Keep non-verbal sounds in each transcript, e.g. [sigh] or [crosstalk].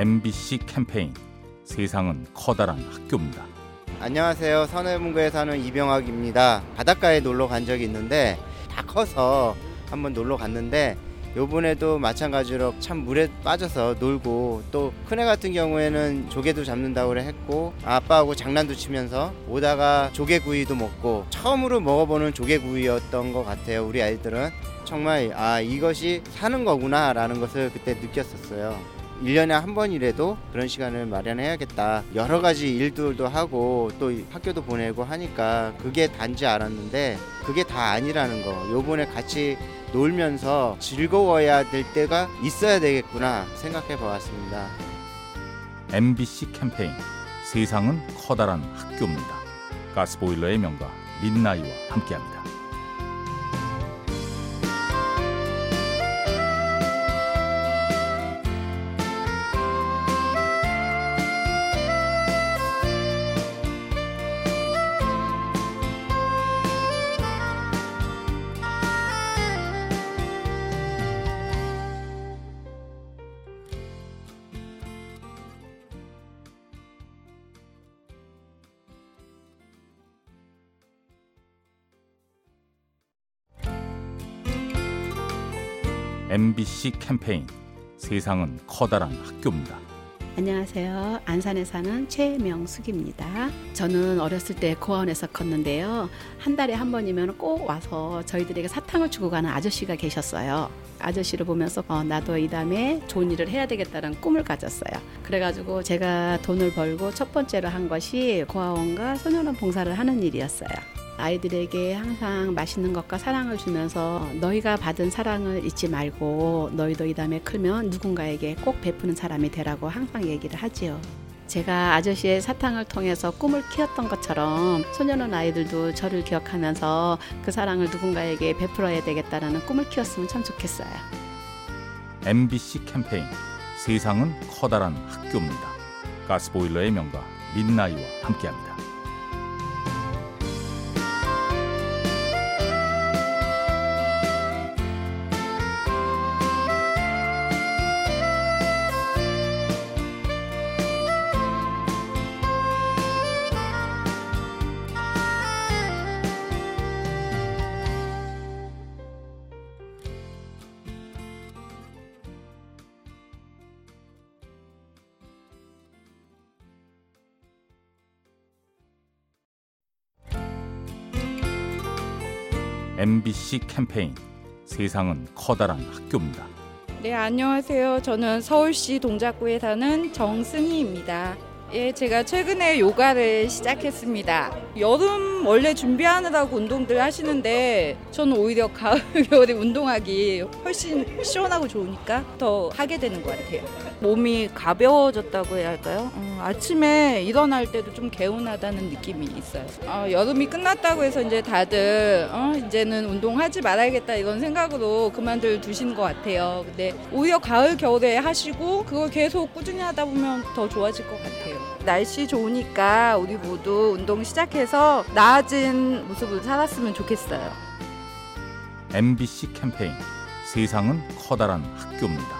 MBC 캠페인 세상은 커다란 학교입니다. 안녕하세요. 선해문구에 사는 이병학입니다. 바닷가에 놀러 간 적이 있는데 다 커서 한번 놀러 갔는데 요번에도 마찬가지로 참 물에 빠져서 놀고 또 큰애 같은 경우에는 조개도 잡는다고 했고 아빠하고 장난도 치면서 오다가 조개구이도 먹고 처음으로 먹어보는 조개구이였던 것 같아요. 우리 아이들은 정말 아 이것이 사는 거구나 라는 것을 그때 느꼈었어요. 1년에 한 번이라도 그런 시간을 마련해야겠다. 여러 가지 일들도 하고 또 학교도 보내고 하니까 그게 단지 알았는데 그게 다 아니라는 거. 요번에 같이 놀면서 즐거워야 될 때가 있어야 되겠구나 생각해 보았습니다. MBC 캠페인 세상은 커다란 학교입니다. 가스보일러의 명가 민나이와 함께합니다. MBC 캠페인 세상은 커다란 학교입니다. 안녕하세요. 안산에 사는 최명숙입니다. 저는 어렸을 때 고아원에서 컸는데요. 한 달에 한 번이면 꼭 와서 저희들에게 사탕을 주고 가는 아저씨가 계셨어요. 아저씨를 보면서 어, 나도 이 다음에 좋은 일을 해야 되겠다는 꿈을 가졌어요. 그래가지고 제가 돈을 벌고 첫 번째로 한 것이 고아원과 소년원 봉사를 하는 일이었어요. 아이들에게 항상 맛있는 것과 사랑을 주면서 너희가 받은 사랑을 잊지 말고 너희도 이 다음에 크면 누군가에게 꼭 베푸는 사람이 되라고 항상 얘기를 하지요. 제가 아저씨의 사탕을 통해서 꿈을 키웠던 것처럼 소년원 아이들도 저를 기억하면서 그 사랑을 누군가에게 베풀어야 되겠다라는 꿈을 키웠으면 참 좋겠어요. MBC 캠페인 세상은 커다란 학교입니다. 가스보일러의 명가 민나이와 함께합니다. MBC 캠페인 세상은 커다란 학교입니다. 네, 안녕하세요. 저는 서울시 동작구에 사는 정승희입니다. 예, 제가 최근에 요가를 시작했습니다. 여름 원래 준비하느라고 운동들 하시는데 저는 오히려 가을, [laughs] 겨울에 운동하기 훨씬 시원하고 좋으니까 더 하게 되는 것 같아요. 몸이 가벼워졌다고 해야 할까요? 어, 아침에 일어날 때도 좀 개운하다는 느낌이 있어요. 어, 여름이 끝났다고 해서 이제 다들 어, 이제는 운동하지 말아야겠다 이런 생각으로 그만들 두신 것 같아요. 근데 오히려 가을, 겨울에 하시고 그걸 계속 꾸준히 하다 보면 더 좋아질 것 같아요. 날씨 좋으니까 우리 모두 운동 시작해서 나아진 모습을 살았으면 좋겠어요. MBC 캠페인 세상은 커다란 학교입니다.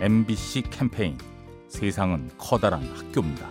MBC 캠페인 세상은 커다란 학교입니다.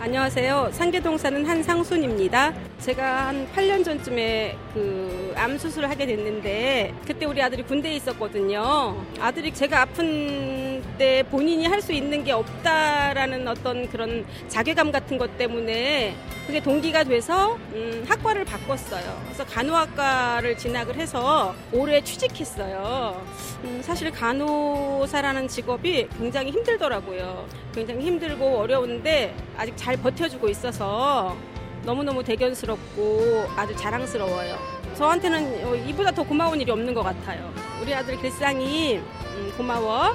안녕하세요. 상계동 사는 한상순입니다. 제가 한 8년 전쯤에 그 암 수술을 하게 됐는데 그때 우리 아들이 군대에 있었거든요. 아들이 제가 아픈 때 본인이 할 수 있는 게 없다라는 어떤 그런 자괴감 같은 것 때문에 그게 동기가 돼서 음, 학과를 바꿨어요. 그래서 간호학과를 진학을 해서 올해 취직했어요. 음, 사실 간호사라는 직업이 굉장히 힘들더라고요. 굉장히 힘들고 어려운데 아직 잘 버텨주고 있어서 너무너무 대견스럽고 아주 자랑스러워요. 저한테는 어, 이보다 더 고마운 일이 없는 것 같아요. 우리 아들 길상이 음, 고마워.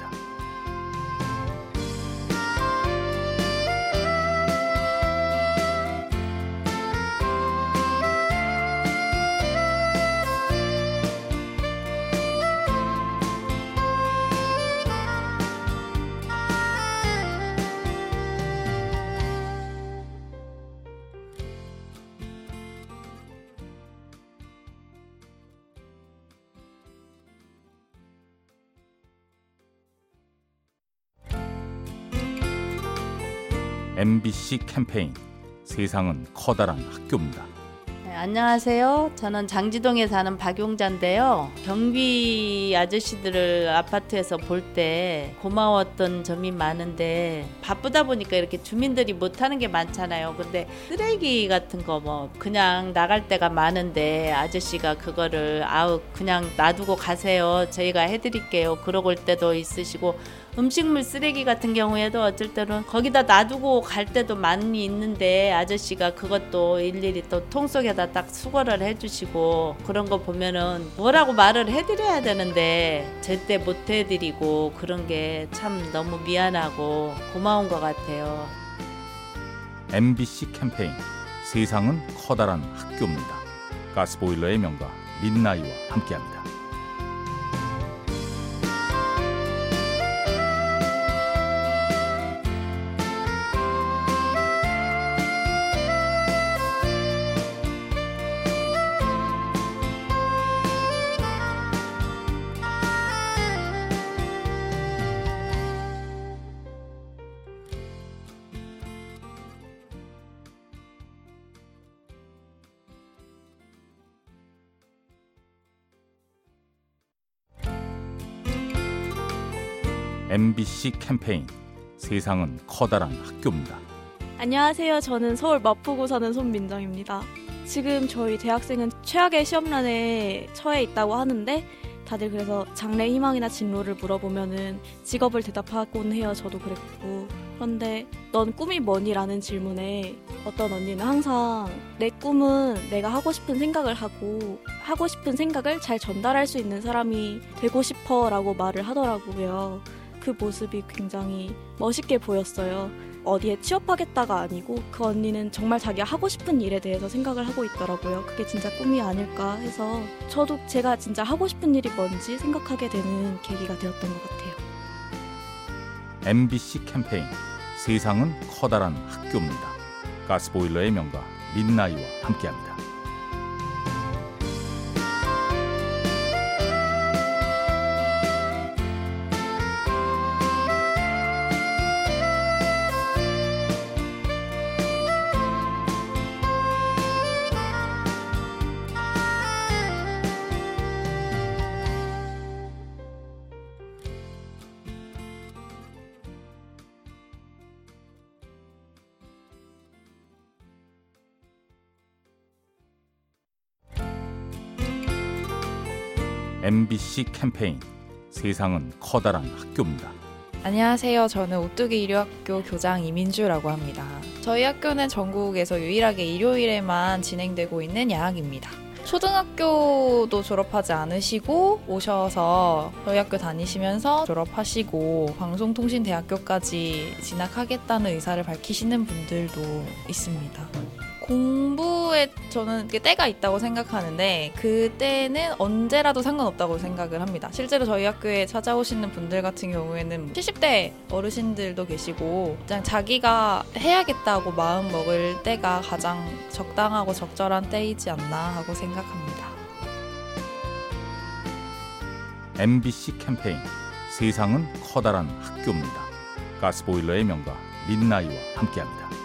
MBC 캠페인 세상은 커다란 학교입니다. 네, 안녕하세요. 저는 장지동에 사는 박용자인데요. 경비 아저씨들을 아파트에서 볼 때 고마웠던 점이 많은데 바쁘다 보니까 이렇게 주민들이 못하는 게 많잖아요. 근데 쓰레기 같은 거 뭐 그냥 나갈 때가 많은데 아저씨가 그거를 아우 그냥 놔두고 가세요. 저희가 해드릴게요. 그러고 올 때도 있으시고 음식물 쓰레기 같은 경우에도 어쩔 때는 거기다 놔두고 갈 때도 많이 있는데 아저씨가 그것도 일일이 또 통 속에다 딱 수거를 해주시고 그런 거 보면은 뭐라고 말을 해드려야 되는데 절대 못 해드리고 그런 게 참 너무 미안하고 고마운 것 같아요. MBC 캠페인 세상은 커다란 학교입니다. 가스보일러의 명가 민나이와 함께합니다. MBC 캠페인 세상은 커다란 학교입니다. 안녕하세요. 저는 서울 마포구 사는 손민정입니다. 지금 저희 대학생은 최악의 시험란에 처해 있다고 하는데 다들 그래서 장래 희망이나 진로를 물어보면은 직업을 대답하곤 해요. 저도 그랬고. 그런데 넌 꿈이 뭐니라는 질문에 어떤 언니는 항상 내 꿈은 내가 하고 싶은 생각을 하고 하고 싶은 생각을 잘 전달할 수 있는 사람이 되고 싶어라고 말을 하더라고요. 그 모습이 굉장히 멋있게 보였어요. 어디에 취업하겠다가 아니고 그 언니는 정말 자기가 하고 싶은 일에 대해서 생각을 하고 있더라고요. 그게 진짜 꿈이 아닐까 해서 저도 제가 진짜 하고 싶은 일이 뭔지 생각하게 되는 계기가 되었던 것 같아요. MBC 캠페인 세상은 커다란 학교입니다. 가스보일러의 명가 민나이와 함께합니다. MBC 캠페인 세상은 커다란 학교입니다. 안녕하세요. 저는 오뚜기 일요학교 교장 이민주라고 합니다. 저희 학교는 전국에서 유일하게 일요일에만 진행되고 있는 야학입니다. 초등학교도 졸업하지 않으시고 오셔서 저희 학교 다니시면서 졸업하시고 방송통신대학교까지 진학하겠다는 의사를 밝히시는 분들도 있습니다. 공부에 저는 때가 있다고 생각하는데 그 때는 언제라도 상관없다고 생각을 합니다. 실제로 저희 학교에 찾아오시는 분들 같은 경우에는 70대 어르신들도 계시고 그냥 자기가 해야겠다고 마음 먹을 때가 가장 적당하고 적절한 때이지 않나 하고 생각합니다. MBC 캠페인 세상은 커다란 학교입니다. 가스보일러의 명가 민나이와 함께합니다.